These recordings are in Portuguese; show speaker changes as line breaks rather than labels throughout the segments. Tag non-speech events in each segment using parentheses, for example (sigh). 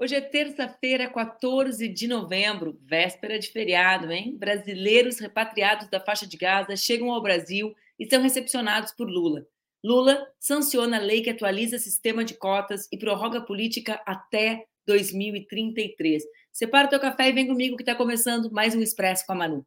Hoje é terça-feira, 14 de novembro, véspera de feriado, hein? Brasileiros repatriados da faixa de Gaza chegam ao Brasil e são recepcionados por Lula. Lula sanciona a lei que atualiza o sistema de cotas e prorroga a política até 2033. Separa o teu café e vem comigo que está começando mais um Expresso com a Manu.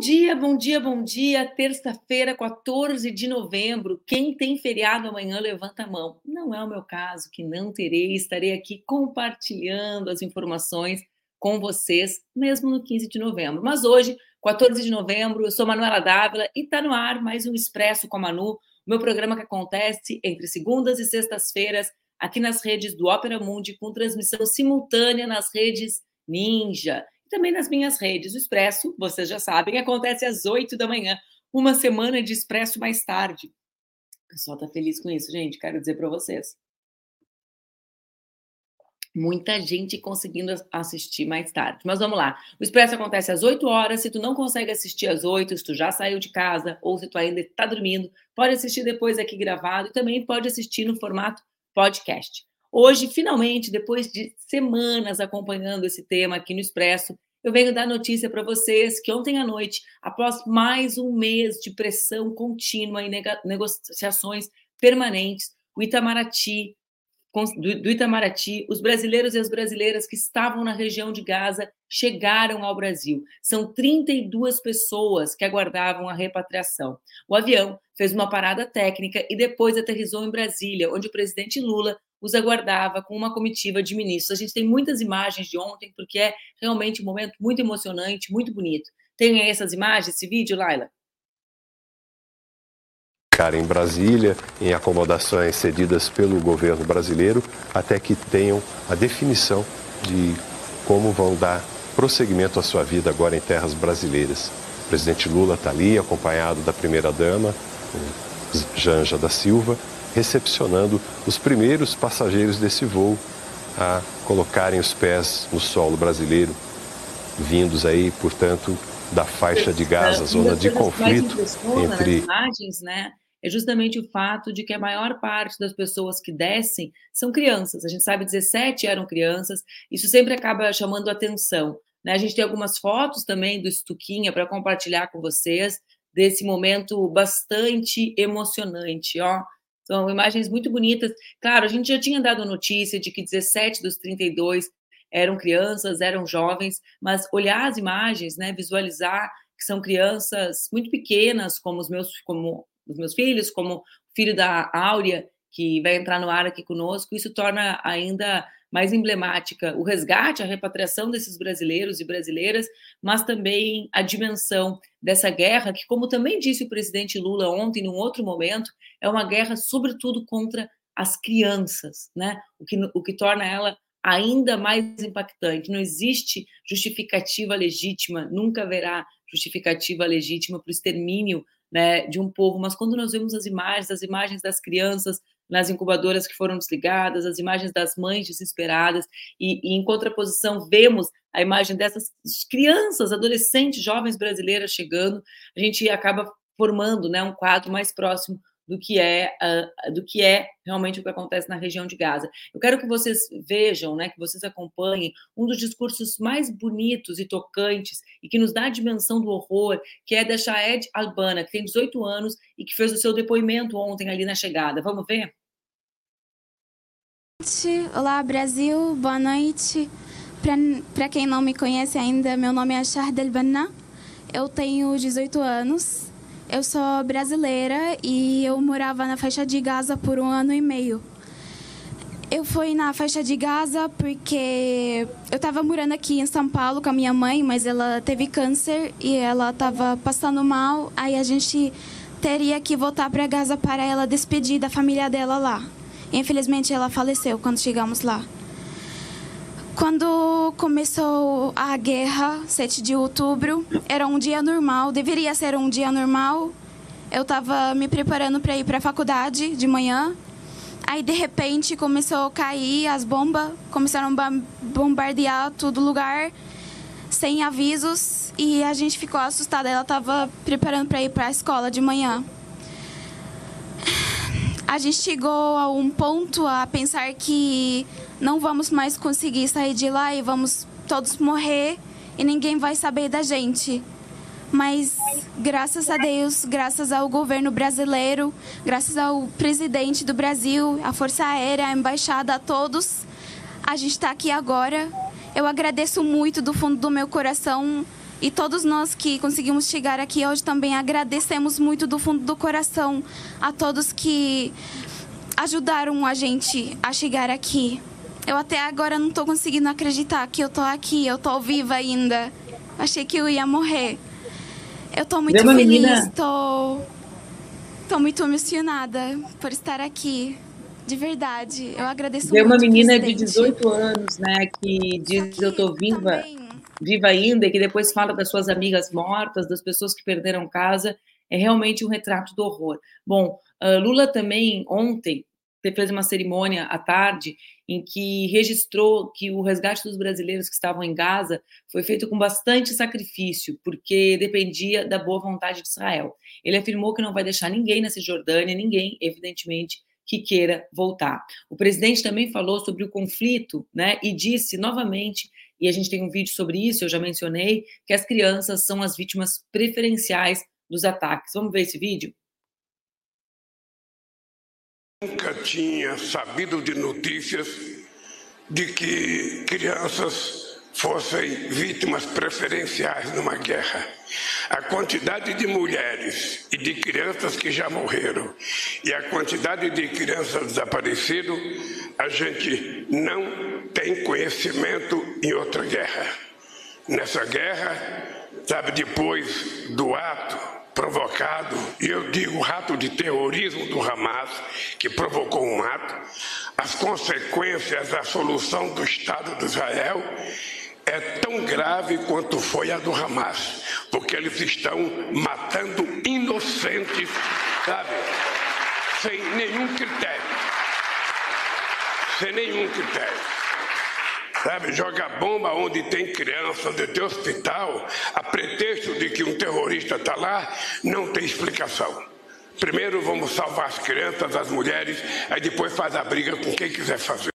Dia, bom dia, bom dia. Terça-feira, 14 de novembro. Quem tem feriado amanhã, levanta a mão. Não é o meu caso, que não terei. Estarei aqui compartilhando as informações com vocês, mesmo no 15 de novembro. Mas hoje, 14 de novembro, eu sou Manuela Dávila e está no ar mais um Expresso com a Manu, meu programa que acontece entre segundas e sextas-feiras aqui nas redes do Ópera Mundi, com transmissão simultânea nas redes Ninja também nas minhas redes. O Expresso, vocês já sabem, acontece às 8 da manhã, uma semana de Expresso mais tarde. O pessoal tá feliz com isso, gente, quero dizer para vocês. Muita gente conseguindo assistir mais tarde. Mas vamos lá. O Expresso acontece às 8 horas. Se tu não consegue assistir às 8, se tu já saiu de casa ou se tu ainda está dormindo, pode assistir depois aqui gravado e também pode assistir no formato podcast. Hoje, finalmente, depois de semanas acompanhando esse tema aqui no Expresso, eu venho dar notícia para vocês que ontem à noite, após mais um mês de pressão contínua e negociações permanentes, o Itamaraty, do Itamaraty, os brasileiros e as brasileiras que estavam na região de Gaza chegaram ao Brasil. São 32 pessoas que aguardavam a repatriação. O avião fez uma parada técnica e depois aterrizou em Brasília, onde o presidente Lula os aguardava com uma comitiva de ministros. A gente tem muitas imagens de ontem, porque é realmente um momento muito emocionante, muito bonito. Tem essas imagens, esse vídeo, Laila?
Em Brasília, em acomodações cedidas pelo governo brasileiro, até que tenham a definição de como vão dar prosseguimento à sua vida agora em terras brasileiras. O presidente Lula está ali, acompanhado da primeira-dama, Janja da Silva, recepcionando os primeiros passageiros desse voo a colocarem os pés no solo brasileiro, vindos aí, portanto, da faixa de Gaza, zona de conflito entre
imagens, né? É justamente o fato de que a maior parte das pessoas que descem são crianças. A gente sabe 17 eram crianças. Isso sempre acaba chamando atenção. Né? A gente tem algumas fotos também do Estuquinha para compartilhar com vocês desse momento bastante emocionante, ó. São imagens muito bonitas. Claro, a gente já tinha dado notícia de que 17 dos 32 eram crianças, eram jovens, mas olhar as imagens, né, visualizar que são crianças muito pequenas, como os meus, como os meus filhos, como o filho da Áurea, que vai entrar no ar aqui conosco, isso torna ainda mais emblemática o resgate, a repatriação desses brasileiros e brasileiras, mas também a dimensão dessa guerra, que, como também disse o presidente Lula ontem, num outro momento, é uma guerra, sobretudo, contra as crianças, né? O que, o que torna ela ainda mais impactante. Não existe justificativa legítima, nunca haverá justificativa legítima para o extermínio né, de um povo, mas quando nós vemos as imagens, as imagens das crianças nas incubadoras que foram desligadas, as imagens das mães desesperadas, e, e em contraposição vemos a imagem dessas crianças, adolescentes, jovens brasileiras chegando, a gente acaba formando né, um quadro mais próximo do que é uh, do que é realmente o que acontece na região de Gaza. Eu quero que vocês vejam, né, que vocês acompanhem um dos discursos mais bonitos e tocantes e que nos dá a dimensão do horror, que é da Shaed Albana, que tem 18 anos e que fez o seu depoimento ontem ali na chegada. Vamos ver?
Olá, Brasil, boa noite. Para quem não me conhece ainda, meu nome é Shahd Banna. Eu tenho 18 anos eu sou brasileira e eu morava na faixa de Gaza por um ano e meio. Eu fui na faixa de Gaza porque eu estava morando aqui em São Paulo com a minha mãe, mas ela teve câncer e ela estava passando mal. Aí a gente teria que voltar para Gaza para ela despedir da família dela lá. Infelizmente ela faleceu quando chegamos lá. Quando começou a guerra, 7 de outubro, era um dia normal, deveria ser um dia normal. Eu estava me preparando para ir para a faculdade de manhã. Aí, de repente, começou a cair as bombas, começaram a bombardear todo lugar. sem avisos e a gente ficou assustada. Ela estava preparando para ir para a escola de manhã. A gente chegou a um ponto a pensar que não vamos mais conseguir sair de lá e vamos todos morrer e ninguém vai saber da gente. Mas graças a Deus, graças ao governo brasileiro, graças ao presidente do Brasil, a Força Aérea, a embaixada, a todos, a gente está aqui agora. Eu agradeço muito do fundo do meu coração e todos nós que conseguimos chegar aqui hoje também agradecemos muito do fundo do coração a todos que ajudaram a gente a chegar aqui. Eu até agora não estou conseguindo acreditar que eu estou aqui, eu estou viva ainda. Achei que eu ia morrer. Eu tô muito feliz, menina... tô, tô muito emocionada por estar aqui. De verdade, eu agradeço
Deu muito. uma menina presidente. de 18 anos, né, que diz que eu tô viva, também. Viva ainda, e que depois fala das suas amigas mortas, das pessoas que perderam casa. É realmente um retrato do horror. Bom, uh, Lula também ontem fez uma cerimônia à tarde em que registrou que o resgate dos brasileiros que estavam em Gaza foi feito com bastante sacrifício, porque dependia da boa vontade de Israel. Ele afirmou que não vai deixar ninguém na Cisjordânia, ninguém, evidentemente, que queira voltar. O presidente também falou sobre o conflito, né, e disse novamente, e a gente tem um vídeo sobre isso, eu já mencionei, que as crianças são as vítimas preferenciais dos ataques. Vamos ver esse vídeo?
Nunca tinha sabido de notícias de que crianças fossem vítimas preferenciais numa guerra. A quantidade de mulheres e de crianças que já morreram e a quantidade de crianças desaparecidas, a gente não tem conhecimento em outra guerra. Nessa guerra, sabe, depois do ato provocado, e eu digo rato de terrorismo do Hamas, que provocou um ato, as consequências da solução do Estado de Israel é tão grave quanto foi a do Hamas, porque eles estão matando inocentes, sabe, sem nenhum critério. Sem nenhum critério. Sabe, joga bomba onde tem criança, onde tem hospital, a pretexto de que um terrorista está lá, não tem explicação. Primeiro vamos salvar as crianças, as mulheres, aí depois faz a briga com quem quiser fazer.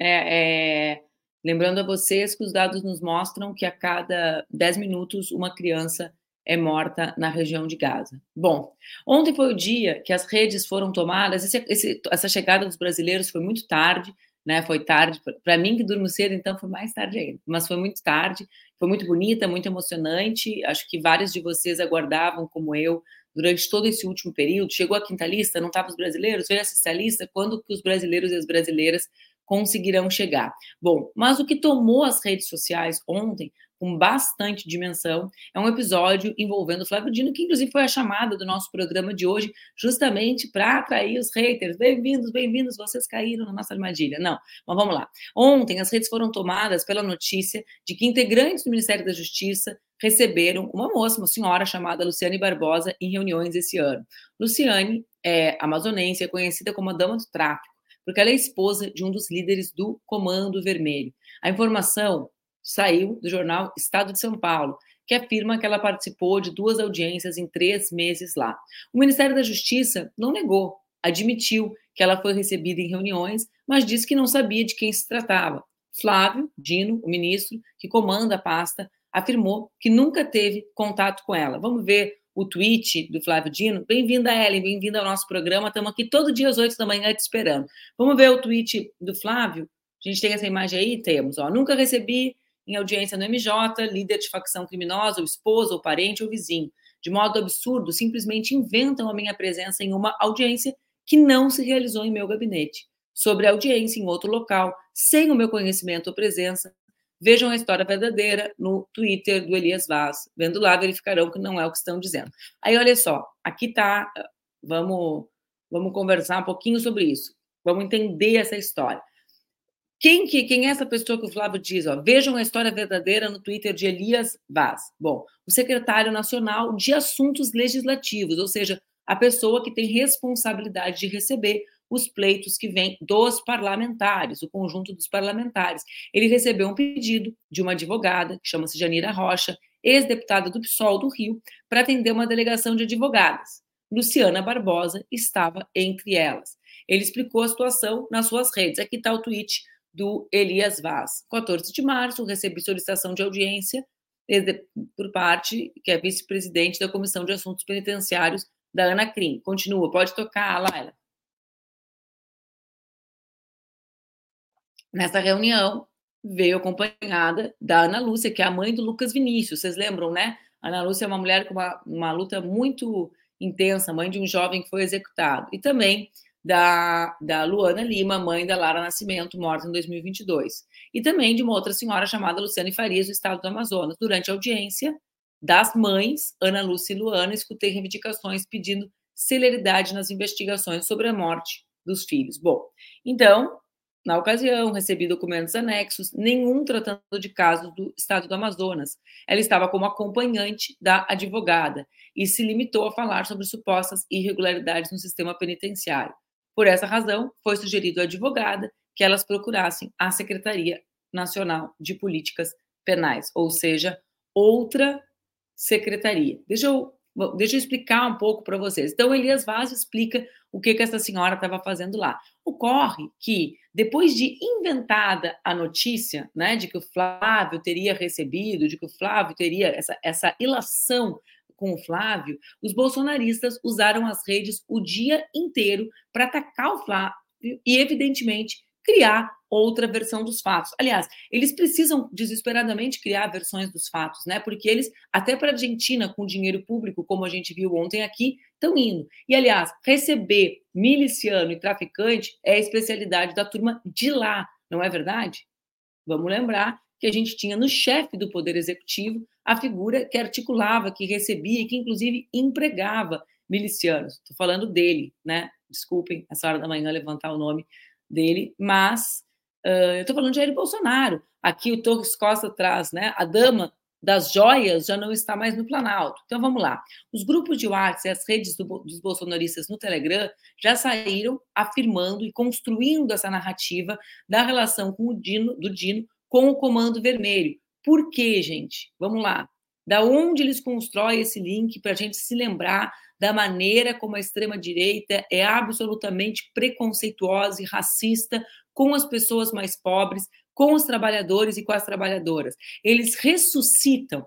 É, é, lembrando a vocês que os dados nos mostram que a cada 10 minutos uma criança é morta na região de Gaza. Bom, ontem foi o dia que as redes foram tomadas, esse, esse, essa chegada dos brasileiros foi muito tarde, né? Foi tarde. Para mim, que durmo cedo, então foi mais tarde ainda. Mas foi muito tarde, foi muito bonita, muito emocionante. Acho que vários de vocês aguardavam, como eu, durante todo esse último período. Chegou a quinta lista, não estavam os brasileiros, veio a sexta lista, quando que os brasileiros e as brasileiras conseguirão chegar. Bom, mas o que tomou as redes sociais ontem com bastante dimensão. É um episódio envolvendo o Flávio Dino, que inclusive foi a chamada do nosso programa de hoje, justamente para atrair os haters. Bem-vindos, bem-vindos, vocês caíram na nossa armadilha. Não, mas vamos lá. Ontem as redes foram tomadas pela notícia de que integrantes do Ministério da Justiça receberam uma moça, uma senhora chamada Luciane Barbosa, em reuniões esse ano. Luciane é amazonense, é conhecida como a Dama do Tráfico, porque ela é esposa de um dos líderes do Comando Vermelho. A informação saiu do jornal Estado de São Paulo, que afirma que ela participou de duas audiências em três meses lá. O Ministério da Justiça não negou, admitiu que ela foi recebida em reuniões, mas disse que não sabia de quem se tratava. Flávio Dino, o ministro que comanda a pasta, afirmou que nunca teve contato com ela. Vamos ver o tweet do Flávio Dino. Bem-vinda, Ellen, bem-vinda ao nosso programa. Estamos aqui todo dia às oito da manhã te esperando. Vamos ver o tweet do Flávio? A gente tem essa imagem aí? Temos. Ó. Nunca recebi em audiência no MJ, líder de facção criminosa, ou esposa, ou parente, ou vizinho. De modo absurdo, simplesmente inventam a minha presença em uma audiência que não se realizou em meu gabinete. Sobre a audiência em outro local, sem o meu conhecimento ou presença, vejam a história verdadeira no Twitter do Elias Vaz. Vendo lá, verificarão que não é o que estão dizendo. Aí, olha só, aqui está, vamos, vamos conversar um pouquinho sobre isso. Vamos entender essa história. Quem, que, quem é essa pessoa que o Flávio diz? Ó, vejam a história verdadeira no Twitter de Elias Vaz. Bom, o secretário nacional de assuntos legislativos, ou seja, a pessoa que tem responsabilidade de receber os pleitos que vêm dos parlamentares, o conjunto dos parlamentares. Ele recebeu um pedido de uma advogada, que chama-se Janira Rocha, ex-deputada do PSOL do Rio, para atender uma delegação de advogadas. Luciana Barbosa estava entre elas. Ele explicou a situação nas suas redes. Aqui está o tweet do Elias Vaz. 14 de março, recebi solicitação de audiência por parte, que é vice-presidente da Comissão de Assuntos Penitenciários da Ana Crim. Continua, pode tocar, Laila. Nessa reunião, veio acompanhada da Ana Lúcia, que é a mãe do Lucas Vinícius. Vocês lembram, né? A Ana Lúcia é uma mulher com uma, uma luta muito intensa, mãe de um jovem que foi executado. E também da, da Luana Lima, mãe da Lara Nascimento, morta em 2022. E também de uma outra senhora chamada Luciane Farias, do estado do Amazonas. Durante a audiência das mães, Ana Lúcia e Luana, escutei reivindicações pedindo celeridade nas investigações sobre a morte dos filhos. Bom, então, na ocasião, recebi documentos anexos, nenhum tratando de casos do estado do Amazonas. Ela estava como acompanhante da advogada e se limitou a falar sobre supostas irregularidades no sistema penitenciário. Por essa razão, foi sugerido à advogada que elas procurassem a Secretaria Nacional de Políticas Penais, ou seja, outra secretaria. Deixa eu, deixa eu explicar um pouco para vocês. Então, Elias Vaz explica o que, que essa senhora estava fazendo lá. Ocorre que, depois de inventada a notícia né, de que o Flávio teria recebido, de que o Flávio teria essa, essa ilação com o Flávio, os bolsonaristas usaram as redes o dia inteiro para atacar o Flávio e, evidentemente, criar outra versão dos fatos. Aliás, eles precisam desesperadamente criar versões dos fatos, né? Porque eles, até para a Argentina, com dinheiro público, como a gente viu ontem aqui, estão indo. E, aliás, receber miliciano e traficante é a especialidade da turma de lá, não é verdade? Vamos lembrar que a gente tinha no chefe do Poder Executivo a figura que articulava, que recebia e que, inclusive, empregava milicianos. Estou falando dele, né? Desculpem essa hora da manhã levantar o nome dele, mas uh, eu estou falando de Jair Bolsonaro. Aqui o Torres Costa traz, né? A dama das joias já não está mais no Planalto. Então vamos lá. Os grupos de WhatsApp e as redes do, dos bolsonaristas no Telegram já saíram afirmando e construindo essa narrativa da relação com o Dino, do Dino com o Comando Vermelho. Por quê, gente? Vamos lá. Da onde eles constroem esse link para a gente se lembrar da maneira como a extrema-direita é absolutamente preconceituosa e racista com as pessoas mais pobres, com os trabalhadores e com as trabalhadoras. Eles ressuscitam.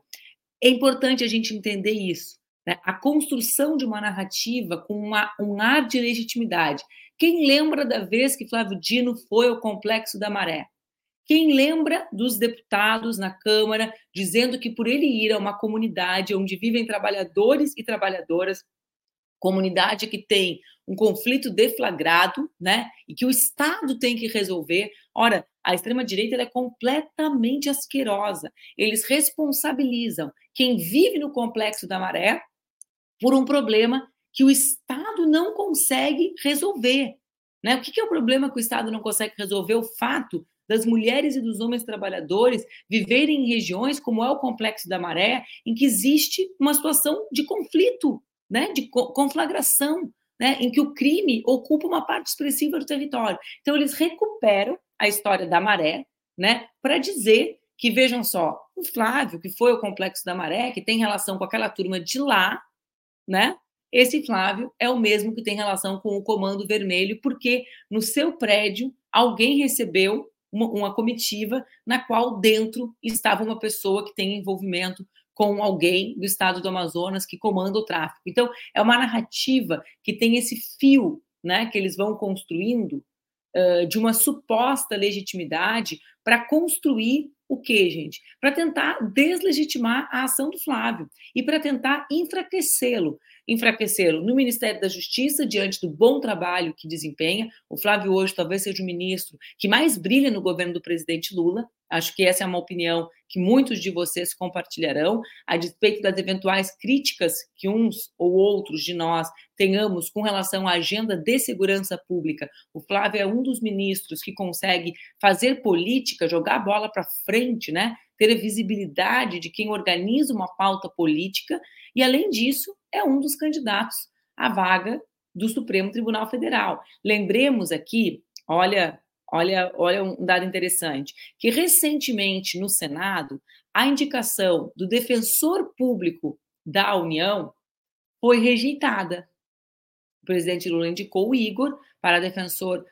É importante a gente entender isso. Né? A construção de uma narrativa com uma, um ar de legitimidade. Quem lembra da vez que Flávio Dino foi ao Complexo da Maré? Quem lembra dos deputados na Câmara dizendo que por ele ir a uma comunidade onde vivem trabalhadores e trabalhadoras, comunidade que tem um conflito deflagrado, né, e que o Estado tem que resolver. Ora, a extrema-direita é completamente asquerosa. Eles responsabilizam quem vive no complexo da maré por um problema que o Estado não consegue resolver. Né? O que é o problema que o Estado não consegue resolver? O fato das mulheres e dos homens trabalhadores viverem em regiões como é o Complexo da Maré, em que existe uma situação de conflito, né, de conflagração, né, em que o crime ocupa uma parte expressiva do território. Então, eles recuperam a história da Maré né, para dizer que, vejam só, o Flávio, que foi o Complexo da Maré, que tem relação com aquela turma de lá, né, esse Flávio é o mesmo que tem relação com o Comando Vermelho, porque no seu prédio alguém recebeu uma, uma comitiva na qual dentro estava uma pessoa que tem envolvimento com alguém do estado do Amazonas que comanda o tráfico. Então, é uma narrativa que tem esse fio né, que eles vão construindo uh, de uma suposta legitimidade para construir o que, gente? Para tentar deslegitimar a ação do Flávio e para tentar enfraquecê-lo enfraquecê-lo no Ministério da Justiça, diante do bom trabalho que desempenha. O Flávio hoje talvez seja o ministro que mais brilha no governo do presidente Lula. Acho que essa é uma opinião que muitos de vocês compartilharão, a despeito das eventuais críticas que uns ou outros de nós tenhamos com relação à agenda de segurança pública. O Flávio é um dos ministros que consegue fazer política, jogar a bola para frente, né? ter a visibilidade de quem organiza uma pauta política e, além disso, é um dos candidatos à vaga do Supremo Tribunal Federal. Lembremos aqui, olha, olha, olha um dado interessante, que recentemente no Senado a indicação do defensor público da União foi rejeitada. O presidente Lula indicou o Igor para defensor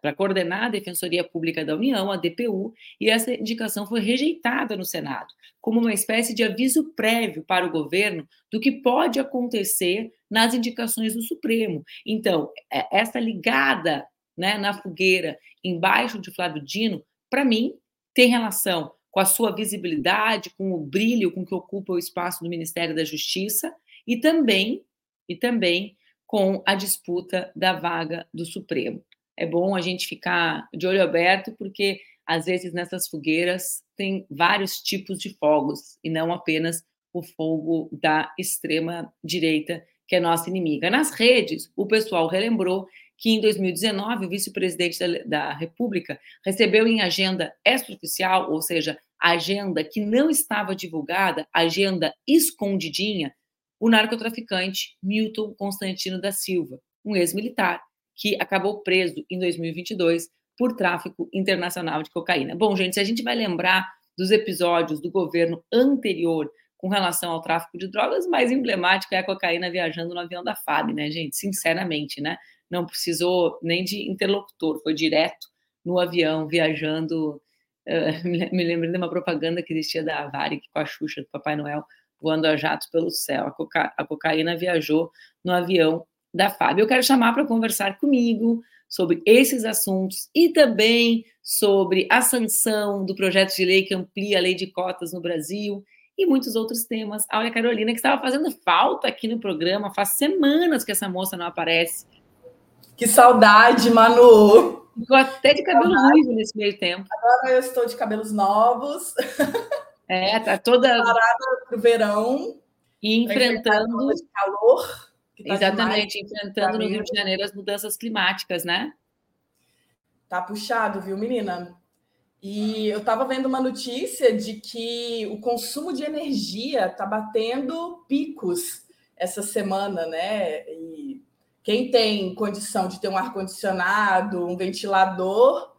para coordenar a Defensoria Pública da União, a DPU, e essa indicação foi rejeitada no Senado, como uma espécie de aviso prévio para o governo do que pode acontecer nas indicações do Supremo. Então, é, essa ligada né, na fogueira embaixo de Flávio Dino, para mim, tem relação com a sua visibilidade, com o brilho com que ocupa o espaço do Ministério da Justiça e também e também com a disputa da vaga do Supremo. É bom a gente ficar de olho aberto porque às vezes nessas fogueiras tem vários tipos de fogos e não apenas o fogo da extrema direita que é nossa inimiga. Nas redes, o pessoal relembrou que em 2019 o vice-presidente da, da, República recebeu em agenda extraoficial, ou seja, agenda que não estava divulgada, agenda escondidinha, o narcotraficante Milton Constantino da Silva, um ex-militar que acabou preso em 2022 por tráfico internacional de cocaína. Bom, gente, se a gente vai lembrar dos episódios do governo anterior com relação ao tráfico de drogas, mais emblemático é a cocaína viajando no avião da FAB, né, gente? Sinceramente, né? Não precisou nem de interlocutor, foi direto no avião, viajando. (laughs) Uh, me lembrei de uma propaganda que existia da Varig com a Xuxa do Papai Noel voando a jatos pelo céu. A, coca a cocaína viajou no avião da Fábio. Eu quero chamar para conversar comigo sobre esses assuntos e também sobre a sanção do projeto de lei que amplia a lei de cotas no Brasil e muitos outros temas. A Olha Carolina, que estava fazendo falta aqui no programa, faz semanas que essa moça não aparece.
Que saudade, Manu!
Ficou até de cabelo ruivo nesse meio tempo.
Agora eu estou de cabelos novos.
É, tá toda.
Parada para o verão.
E enfrentando.
De calor.
Tá Exatamente, enfrentando no Rio de Janeiro as mudanças climáticas, né?
Tá puxado, viu, menina? E eu estava vendo uma notícia de que o consumo de energia está batendo picos essa semana, né? E quem tem condição de ter um ar-condicionado, um ventilador,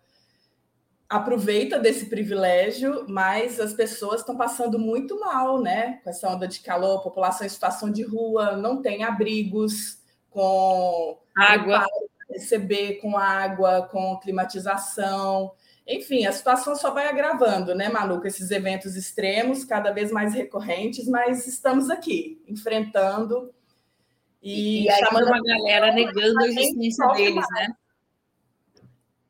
aproveita desse privilégio, mas as pessoas estão passando muito mal, né? Com essa onda de calor, população em situação de rua, não tem abrigos com
água,
receber com água, com climatização. Enfim, a situação só vai agravando, né, Maluco? Esses eventos extremos, cada vez mais recorrentes, mas estamos aqui, enfrentando
e, e chamando uma galera negando a existência deles, mais. né?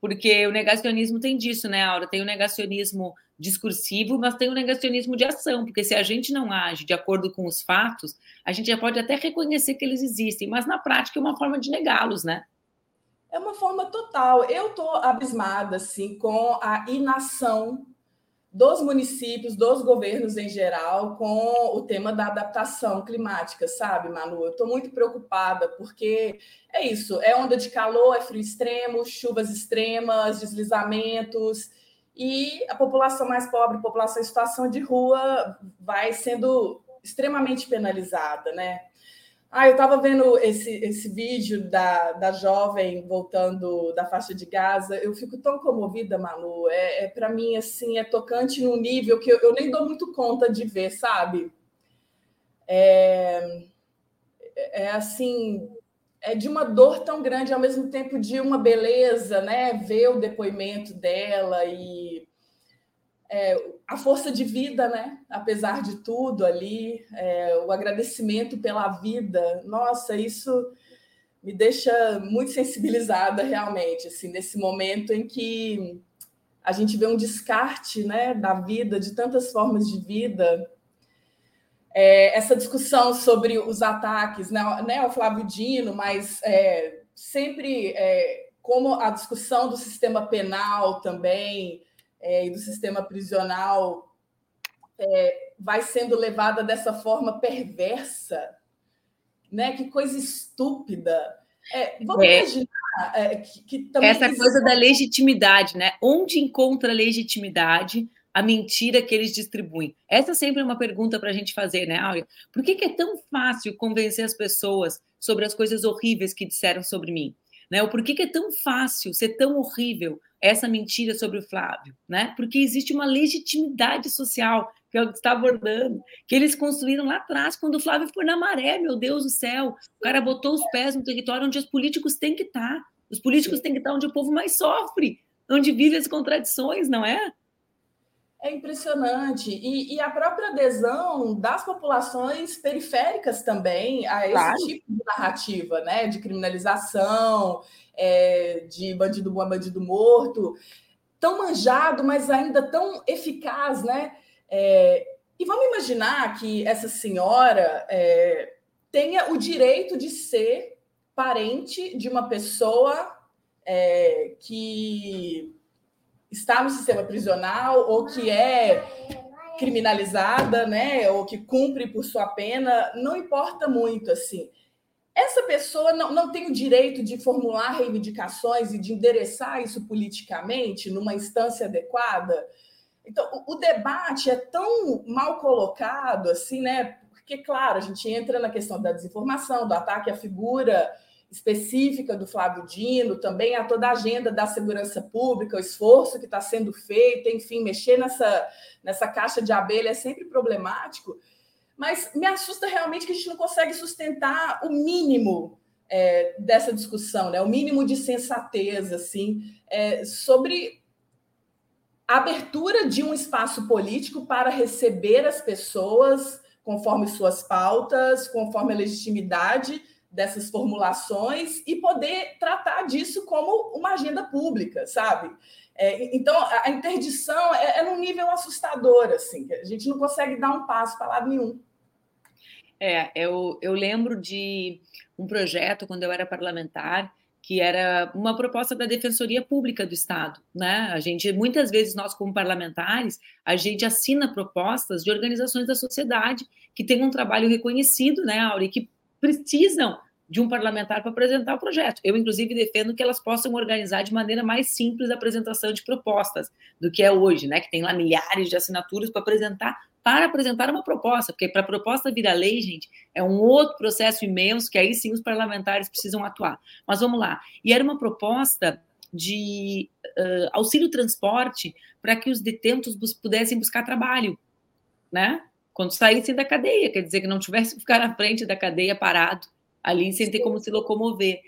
Porque o negacionismo tem disso, né, Aura? Tem o negacionismo discursivo, mas tem o negacionismo de ação, porque se a gente não age de acordo com os fatos, a gente já pode até reconhecer que eles existem, mas na prática é uma forma de negá-los, né?
É uma forma total. Eu estou abismada assim com a inação dos municípios, dos governos em geral, com o tema da adaptação climática, sabe, Manu? Eu estou muito preocupada, porque é isso: é onda de calor, é frio extremo, chuvas extremas, deslizamentos, e a população mais pobre, população em situação de rua, vai sendo extremamente penalizada, né? Ah, eu estava vendo esse, esse vídeo da, da jovem voltando da faixa de Gaza. Eu fico tão comovida, Manu. É, é para mim assim, é tocante num nível que eu, eu, nem dou muito conta de ver, sabe? É, é assim, é de uma dor tão grande ao mesmo tempo de uma beleza, né? Ver o depoimento dela e é, a força de vida, né? Apesar de tudo ali, é, o agradecimento pela vida. Nossa, isso me deixa muito sensibilizada realmente, assim, nesse momento em que a gente vê um descarte, né, da vida, de tantas formas de vida. É, essa discussão sobre os ataques, né, né ao Flávio Dino, mas é, sempre é, como a discussão do sistema penal também, é, e do sistema prisional é, vai sendo levada dessa forma perversa, né? Que coisa estúpida. É, vamos é. imaginar é, que, que
também essa coisa da legitimidade, né? Onde encontra legitimidade a mentira que eles distribuem? Essa é sempre uma pergunta para a gente fazer, né, Áurea? Por que, que, é tão fácil convencer as pessoas sobre as coisas horríveis que disseram sobre mim? Né? Ou por que, é tão fácil ser tão horrível essa mentira sobre o Flávio? Né? Porque existe uma legitimidade social, que é o que está abordando, que eles construíram lá atrás, quando o Flávio foi na maré, meu Deus do céu. O cara botou os pés no território onde os políticos têm que estar. Tá. Os políticos têm que estar onde o povo mais sofre, onde vive as contradições, não é?
É impressionante. E, e, a própria adesão das populações periféricas também a esse claro. tipo de narrativa, né? De criminalização, é, de bandido bom, bandido morto, tão manjado, mas ainda tão eficaz, né? É, e vamos imaginar que essa senhora é, tenha o direito de ser parente de uma pessoa é, que está no sistema prisional ou que é criminalizada, né, ou que cumpre por sua pena, não importa muito assim. Essa pessoa não, não tem o direito de formular reivindicações e de endereçar isso politicamente numa instância adequada. Então, o, o debate é tão mal colocado assim, né? Porque, claro, a gente entra na questão da desinformação, do ataque à figura específica do Flávio Dino, também a toda a agenda da segurança pública, o esforço que está sendo feito, enfim, mexer nessa, nessa caixa de abelha é sempre problemático, mas me assusta realmente que a gente não consegue sustentar o mínimo é, dessa discussão, né? o mínimo de sensatez assim, é, sobre a abertura de um espaço político para receber as pessoas conforme suas pautas, conforme a legitimidade dessas formulações e poder tratar disso como uma agenda pública, sabe? É, então, a interdição é, é num nível assustador, assim, a gente não consegue dar um passo para lado nenhum.
É, eu, eu lembro de um projeto, quando eu era parlamentar, que era uma proposta da Defensoria Pública do Estado, né? A gente muitas vezes nós como parlamentares, a gente assina propostas de organizações da sociedade que têm um trabalho reconhecido, né, Auri, que precisam de um parlamentar para apresentar o projeto. Eu, inclusive, defendo que elas possam organizar de maneira mais simples a apresentação de propostas do que é hoje, né? Que tem lá milhares de assinaturas para apresentar, para apresentar uma proposta, porque para a proposta virar lei, gente, é um outro processo imenso que aí sim os parlamentares precisam atuar. Mas vamos lá. E era uma proposta de uh, auxílio transporte para que os detentos bus pudessem buscar trabalho, né? Quando saíssem da cadeia, quer dizer que não tivesse que ficar na frente da cadeia parado ali sem ter como se locomover.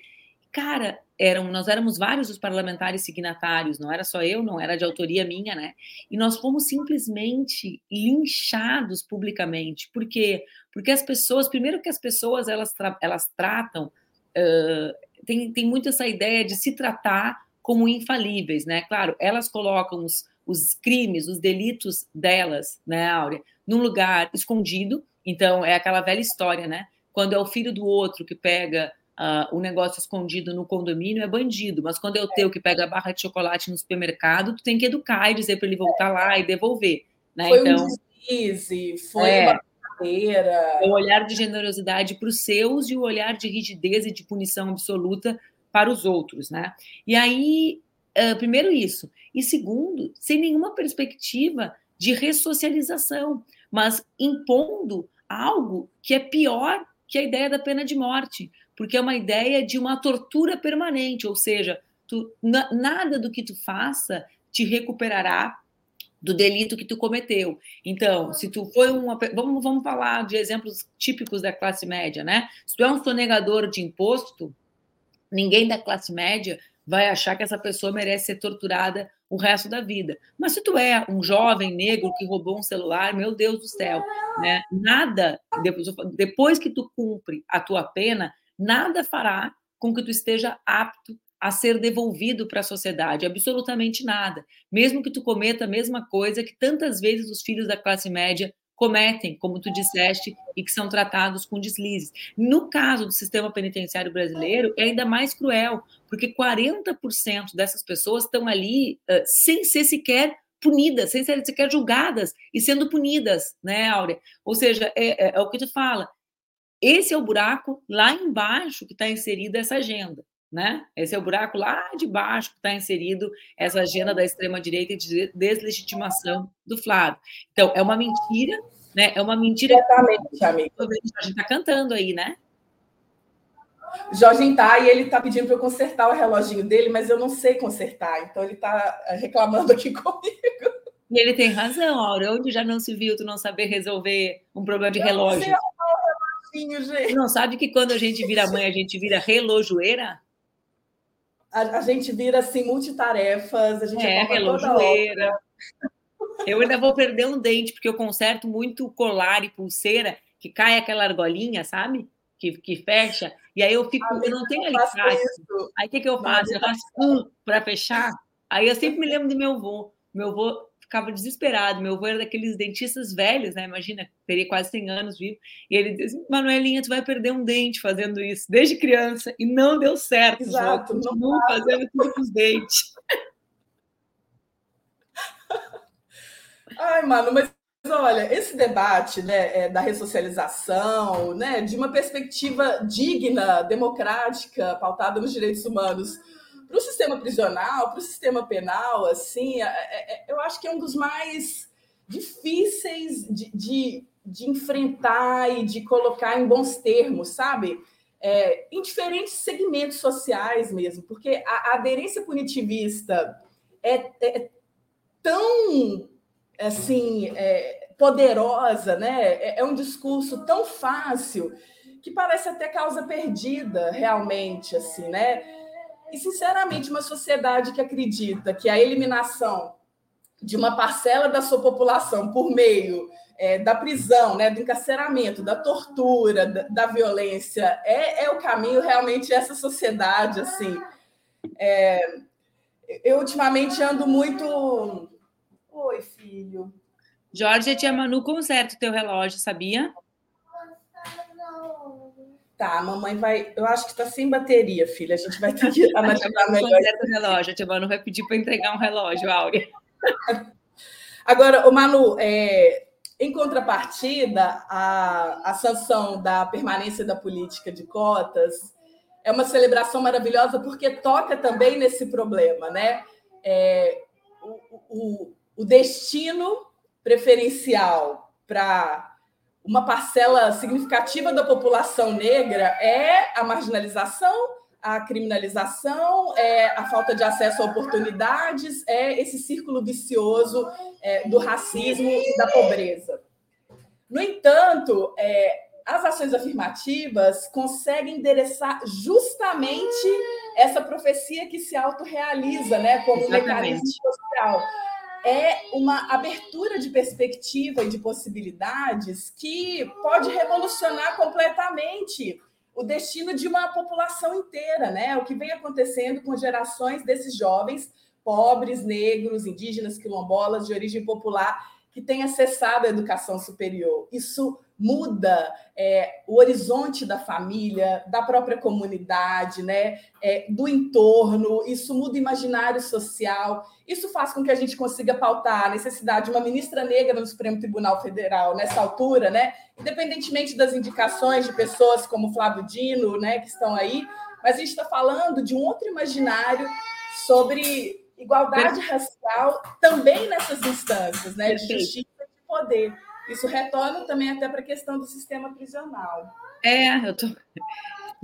Cara, eram, nós éramos vários os parlamentares signatários, não era só eu, não era de autoria minha, né? E nós fomos simplesmente linchados publicamente. Por quê? Porque as pessoas, primeiro que as pessoas elas, tra elas tratam, uh, tem, tem muito essa ideia de se tratar como infalíveis, né? Claro, elas colocam os, os crimes, os delitos delas, né, Áurea, num lugar escondido. Então, é aquela velha história, né? Quando é o filho do outro que pega uh, o negócio escondido no condomínio, é bandido. Mas quando é o teu que pega a barra de chocolate no supermercado, tu tem que educar e dizer para ele voltar lá e devolver. Né?
Foi então, um deslize, foi é, uma brincadeira.
O olhar de generosidade para os seus e o olhar de rigidez e de punição absoluta para os outros, né? E aí, uh, primeiro isso. E segundo, sem nenhuma perspectiva de ressocialização mas impondo algo que é pior que a ideia da pena de morte, porque é uma ideia de uma tortura permanente, ou seja, tu, nada do que tu faça te recuperará do delito que tu cometeu. Então, se tu foi uma. Vamos, vamos falar de exemplos típicos da classe média, né? Se tu é um sonegador de imposto, ninguém da classe média vai achar que essa pessoa merece ser torturada o resto da vida. Mas se tu é um jovem negro que roubou um celular, meu Deus do céu, né? Nada depois, que tu cumpre a tua pena, nada fará com que tu esteja apto a ser devolvido para a sociedade, absolutamente nada. Mesmo que tu cometa a mesma coisa que tantas vezes os filhos da classe média cometem, como tu disseste, e que são tratados com deslizes. No caso do sistema penitenciário brasileiro, é ainda mais cruel, porque 40% dessas pessoas estão ali uh, sem ser sequer punidas, sem ser sequer julgadas e sendo punidas, né, Áurea? Ou seja, é, é, é o que tu fala. Esse é o buraco lá embaixo que está inserida essa agenda. Né? Esse é o buraco lá de baixo que está inserido essa agenda da extrema-direita e de deslegitimação do Flávio. Então, é uma mentira, né? É uma mentira.
Exatamente, amigo.
A gente está cantando aí, né?
Jorge tá e ele está pedindo para eu consertar o reloginho dele, mas eu não sei consertar, então ele está reclamando aqui (laughs) comigo.
E ele tem razão, Aura. Onde já não se viu tu não saber resolver um problema de relógio? Não, sei reloginho, gente. não sabe que quando a gente vira mãe, a gente vira relojoeira?
A, a gente vira assim multitarefas, a gente
é, relojoeira. Eu ainda vou perder um dente, porque eu conserto muito colar e pulseira, que cai aquela argolinha, sabe? Que, que fecha. E aí eu fico, eu não tenho alicate. Aí o que, que eu faço? Eu faço um para fechar. Aí eu sempre me lembro do meu avô. Meu avô ficava desesperado. Meu avô era daqueles dentistas velhos, né? Imagina, teria quase 100 anos vivo. E ele assim, Manuelinha, tu vai perder um dente fazendo isso, desde criança. E não deu certo.
Exato.
Continuo fazendo tudo com os dentes.
Ai, mano, mas olha, esse debate né, é, da ressocialização, né, de uma perspectiva digna, democrática, pautada nos direitos humanos, para o sistema prisional, para o sistema penal, assim, é, é, é, eu acho que é um dos mais difíceis de, de, de enfrentar e de colocar em bons termos, sabe? É, em diferentes segmentos sociais mesmo, porque a, a aderência punitivista é, é, tão assim é, poderosa, né? É, é, um discurso tão fácil que parece até causa perdida, realmente, assim, né? E sinceramente, uma sociedade que acredita que a eliminação de uma parcela da sua população por meio é, da prisão, né, do encarceramento, da tortura, da, da violência, é, é, o caminho realmente essa sociedade, assim. É, eu ultimamente ando muito Oi, filho.
Jorge, a tia Manu conserta o teu relógio, sabia?
Tá, a mamãe vai. Eu acho que está sem bateria, filha. A gente vai ter que (laughs) analisar melhor.
O relógio. A tia Manu vai pedir para entregar um relógio, Áurea. (laughs)
Agora, o Manu, é, em contrapartida, a, a sanção da permanência da política de cotas é uma celebração maravilhosa porque toca também nesse problema, né? É, o, o, o destino preferencial para uma parcela significativa da população negra é a marginalização, a criminalização, é a falta de acesso a oportunidades, é esse círculo vicioso é, do racismo e da pobreza. No entanto, é, as ações afirmativas conseguem endereçar justamente essa profecia que se autorrealiza né, como um mecanismo social é uma abertura de perspectiva e de possibilidades que pode revolucionar completamente o destino de uma população inteira, né? O que vem acontecendo com gerações desses jovens pobres, negros, indígenas, quilombolas de origem popular que têm acessado a educação superior. Isso muda é, o horizonte da família, da própria comunidade, né, é, do entorno, isso muda o imaginário social, isso faz com que a gente consiga pautar a necessidade de uma ministra negra no Supremo Tribunal Federal nessa altura, né, independentemente das indicações de pessoas como Flávio Dino, né, que estão aí, mas a gente está falando de um outro imaginário sobre igualdade racial também nessas instâncias, né, de justiça e de poder. Isso retorna também até para a questão do sistema prisional.
É, eu tô. (laughs)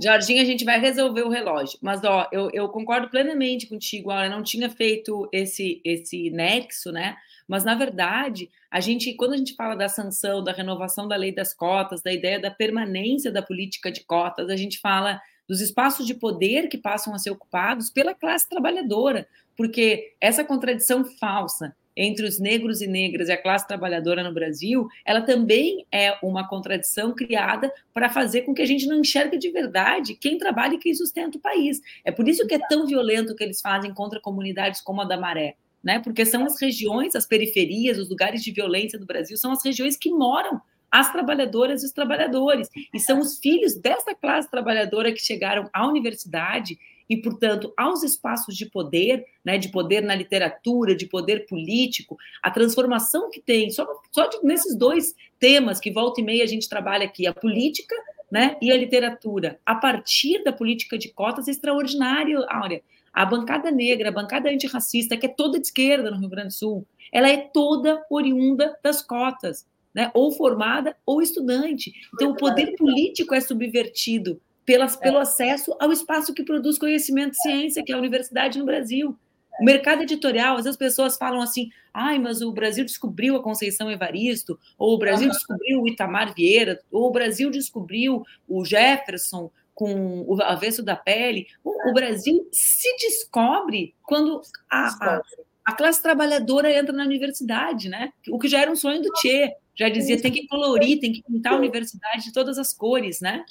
Jorginho, a gente vai resolver o relógio. Mas, ó, eu, eu concordo plenamente contigo. Ela não tinha feito esse, esse nexo, né? Mas, na verdade, a gente, quando a gente fala da sanção, da renovação da lei das cotas, da ideia da permanência da política de cotas, a gente fala dos espaços de poder que passam a ser ocupados pela classe trabalhadora, porque essa contradição falsa entre os negros e negras e a classe trabalhadora no Brasil, ela também é uma contradição criada para fazer com que a gente não enxergue de verdade quem trabalha e quem sustenta o país. É por isso que é tão violento o que eles fazem contra comunidades como a da Maré, né? Porque são as regiões, as periferias, os lugares de violência do Brasil, são as regiões que moram as trabalhadoras e os trabalhadores. E são os filhos dessa classe trabalhadora que chegaram à universidade e, portanto, aos espaços de poder, né, de poder na literatura, de poder político, a transformação que tem, só, só de, nesses dois temas que volta e meia a gente trabalha aqui, a política né, e a literatura a partir da política de cotas é extraordinário, Áurea. A bancada negra, a bancada antirracista, que é toda de esquerda no Rio Grande do Sul, ela é toda oriunda das cotas, né? ou formada ou estudante. Então, o poder político é subvertido pelas, pelo acesso ao espaço que produz conhecimento e ciência, que é a universidade no Brasil. O mercado editorial, às vezes as pessoas falam assim, ai, mas o Brasil descobriu a Conceição Evaristo, ou o Brasil descobriu o Itamar Vieira, ou o Brasil descobriu o Jefferson, com o avesso da pele. O, o Brasil se descobre quando a, a, a, classe trabalhadora entra na universidade, né? O que já era um sonho do Che. Já dizia, tem que colorir, tem que pintar a universidade de todas as cores, né?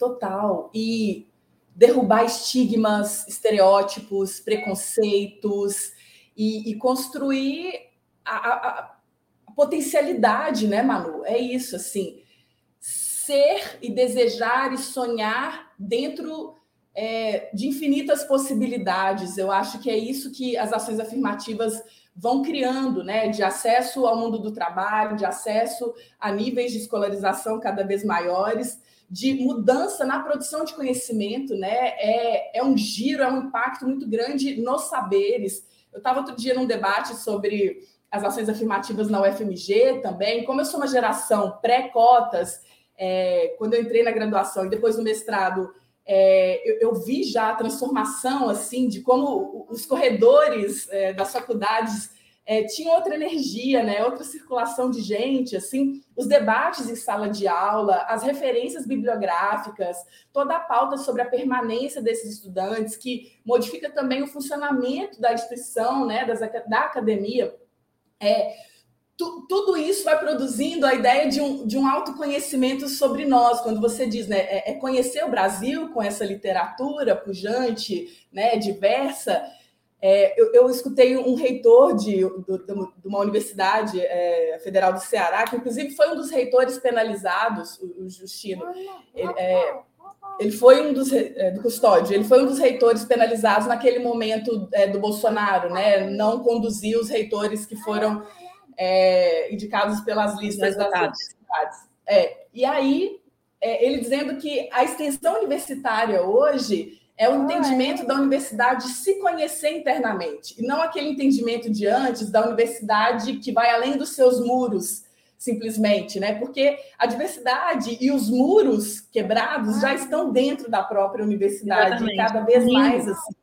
Total. E derrubar estigmas, estereótipos, preconceitos e, e construir a, a, a potencialidade, né, Manu? É isso, assim ser e desejar e sonhar dentro é, de infinitas possibilidades. Eu acho que é isso que as ações afirmativas vão criando, né? De acesso ao mundo do trabalho, de acesso a níveis de escolarização cada vez maiores, de mudança na produção de conhecimento, né? É, é um giro, é um impacto muito grande nos saberes. Eu estava outro dia num debate sobre as ações afirmativas na UFMG também. Como eu sou uma geração pré-cotas, é, quando eu entrei na graduação e depois no mestrado, é, eu, eu, vi já a transformação assim de como os corredores é, das faculdades é, tinham outra energia, né, outra circulação de gente, assim, os debates em sala de aula, as referências bibliográficas, toda a pauta sobre a permanência desses estudantes, que modifica também o funcionamento da instituição, né, das, da academia. É, tu, tudo isso vai produzindo a ideia de um, de um autoconhecimento sobre nós, quando você diz, né, é, é conhecer o Brasil com essa literatura pujante, né, diversa. É, eu, eu, escutei um reitor de, de uma universidade é, federal do Ceará, que inclusive foi um dos reitores penalizados, o, o Justino. Ele, é, ele foi um dos é, do custódio, ele foi um dos reitores penalizados naquele momento é, do Bolsonaro, né? Não conduziu os reitores que foram é, indicados pelas listas das universidades. É, e aí, é, ele dizendo que a extensão universitária hoje é o entendimento da universidade se conhecer internamente, e não aquele entendimento de antes da universidade que vai além dos seus muros, simplesmente, né? Porque a diversidade e os muros quebrados já estão dentro da própria universidade, Exatamente. cada vez mais assim.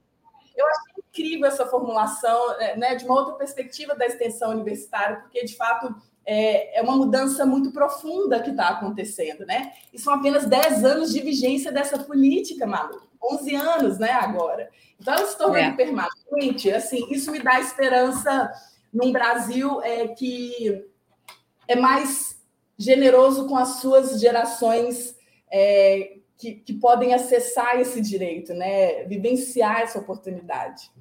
Eu acho incrível essa formulação, é, né, de uma outra perspectiva da extensão universitária, porque, de fato, é, é uma mudança muito profunda que está acontecendo, né? E são apenas 10 anos de vigência dessa política, Malu. 11 anos, né, agora. Então, ela se tornou é. permanente. Assim, isso me dá esperança num Brasil é, que é mais generoso com as suas gerações é, que, que podem acessar esse direito, né? Vivenciar essa oportunidade.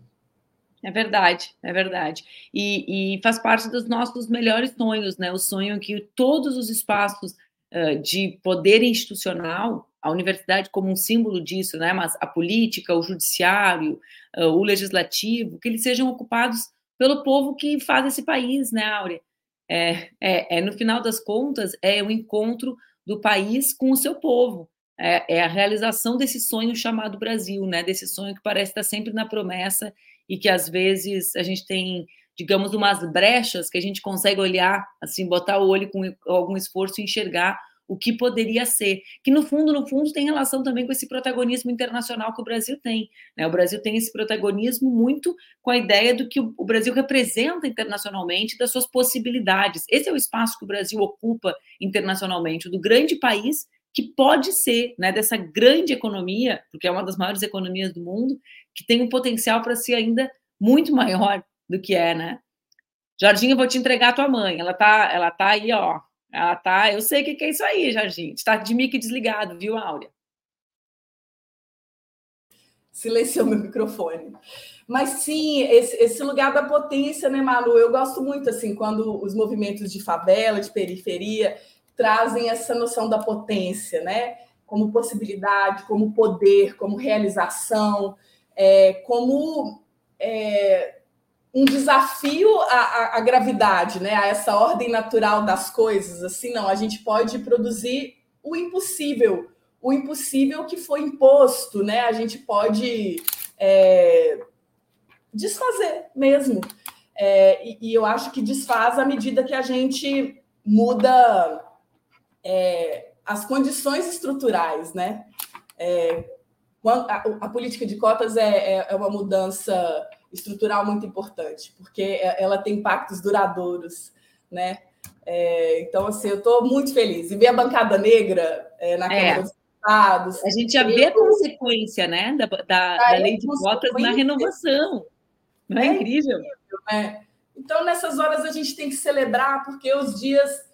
É verdade, é verdade. E, e, faz parte dos nossos melhores sonhos, né? O sonho que todos os espaços uh, de poder institucional, a universidade como um símbolo disso, né? Mas a política, o judiciário, uh, o legislativo, que eles sejam ocupados pelo povo que faz esse país, né, Áurea? É, é, é, no final das contas, é o encontro do país com o seu povo. É, é a realização desse sonho chamado Brasil, né? Desse sonho que parece estar sempre na promessa e que às vezes a gente tem, digamos, umas brechas que a gente consegue olhar, assim, botar o olho com algum esforço e enxergar o que poderia ser, que no fundo, no fundo, tem relação também com esse protagonismo internacional que o Brasil tem. Né? O Brasil tem esse protagonismo muito com a ideia do que o Brasil representa internacionalmente, das suas possibilidades. Esse é o espaço que o Brasil ocupa internacionalmente, do grande país que pode ser, né, dessa grande economia, porque é uma das maiores economias do mundo, que tem um potencial para ser ainda muito maior do que é, né? Jorginho, eu vou te entregar a tua mãe. Ela tá, ela tá aí, ó. Ela tá, eu sei o que, que é isso aí, Jorginho. Está de mic desligado, viu, Áurea?
Silenciou meu microfone. Mas sim, esse, esse, lugar da potência, né, Malu? Eu gosto muito, assim, quando os movimentos de favela, de periferia, trazem essa noção da potência, né? Como possibilidade, como poder, como realização, é, como é, um desafio à, à, gravidade, né? A essa ordem natural das coisas. Assim, não, a gente pode produzir o impossível, o impossível que foi imposto, né? A gente pode é, desfazer mesmo. É, e, e, eu acho que desfaz à medida que a gente muda é, as condições estruturais, né? É, a, a, política de cotas é, é, é, uma mudança estrutural muito importante, porque é, ela tem impactos duradouros, né? É, então, assim, eu estou muito feliz. E ver a bancada negra na Câmara dos Deputados.
A gente já vê a consequência, né, da, da, da lei de cotas na renovação. Não é, incrível? incrível
né? Então, nessas horas, a gente tem que celebrar, porque os dias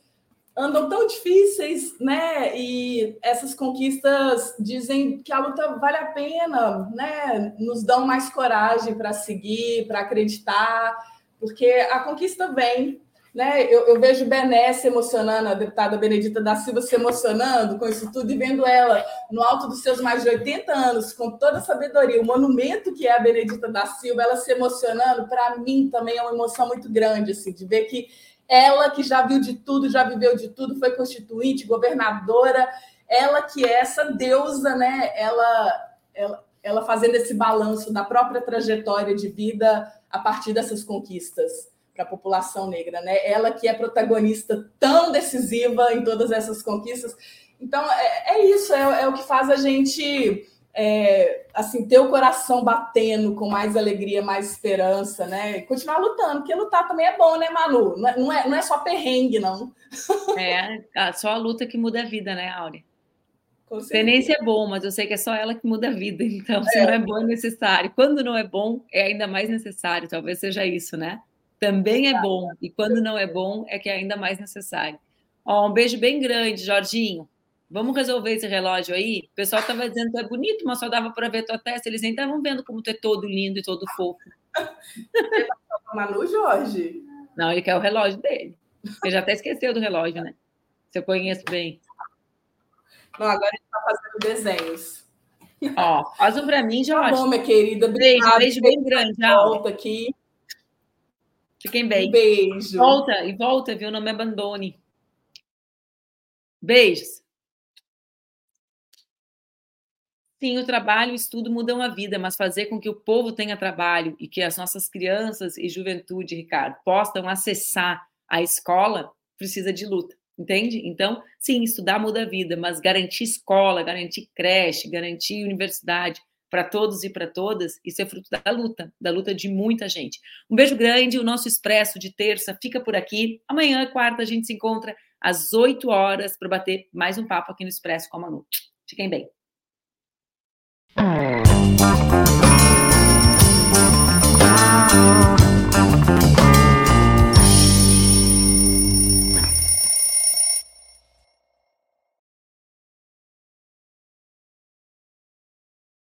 andam tão difíceis, né? E essas conquistas dizem que a luta vale a pena, né? Nos dão mais coragem para seguir, para acreditar, porque a conquista vem. Né? Eu, eu vejo Bené se emocionando, a deputada Benedita da Silva se emocionando com isso tudo e vendo ela no alto dos seus mais de 80 anos, com toda a sabedoria, o monumento que é a Benedita da Silva, ela se emocionando, para mim também é uma emoção muito grande, assim, de ver que ela que já viu de tudo, já viveu de tudo, foi constituinte, governadora, ela que é essa deusa, né? Ela, ela, ela fazendo esse balanço da própria trajetória de vida a partir dessas conquistas para a população negra, né? Ela que é protagonista tão decisiva em todas essas conquistas. Então é, é isso, é, é o que faz a gente é, assim, ter o coração batendo com mais alegria, mais esperança, né? E continuar lutando, porque lutar também é bom, né, Manu? Não é, não é, não é só perrengue, não.
É, só a luta que muda a vida, né, Áurea? Tenência é bom, mas eu sei que é só ela que muda a vida. (laughs) Então, se é. não é bom, é necessário. Quando não é bom, é ainda mais necessário. Talvez seja isso, né? Também é bom. E quando não é bom, é que é ainda mais necessário. Ó, um beijo bem grande, Jorginho. Vamos resolver esse relógio aí? O pessoal estava dizendo que é bonito, mas só dava para ver tua testa. Eles nem estavam vendo como tu é todo lindo e todo fofo. (laughs)
Manu Jorge.
Não, ele quer o relógio dele. Ele já até esqueceu do relógio, né? Se eu conheço bem.
Não, agora ele está fazendo desenhos.
Ó, faz um para mim, Jorge.
Tá bom, minha querida.
Beijo, beijo bem grande.
Volta aqui.
Fiquem bem.
Um beijo.
Volta, e volta, viu? Não me abandone. Beijos. Sim, o trabalho e o estudo mudam a vida, mas fazer com que o povo tenha trabalho e que as nossas crianças e juventude, Ricardo, possam acessar a escola, precisa de luta, entende? Então, sim, estudar muda a vida, mas garantir escola, garantir creche, garantir universidade para todos e para todas, isso é fruto da luta, da luta de muita gente. Um beijo grande, o nosso Expresso de terça fica por aqui. Amanhã, quarta, a gente se encontra às 8 horas para bater mais um papo aqui no Expresso com a Manu. Fiquem bem. Thank you.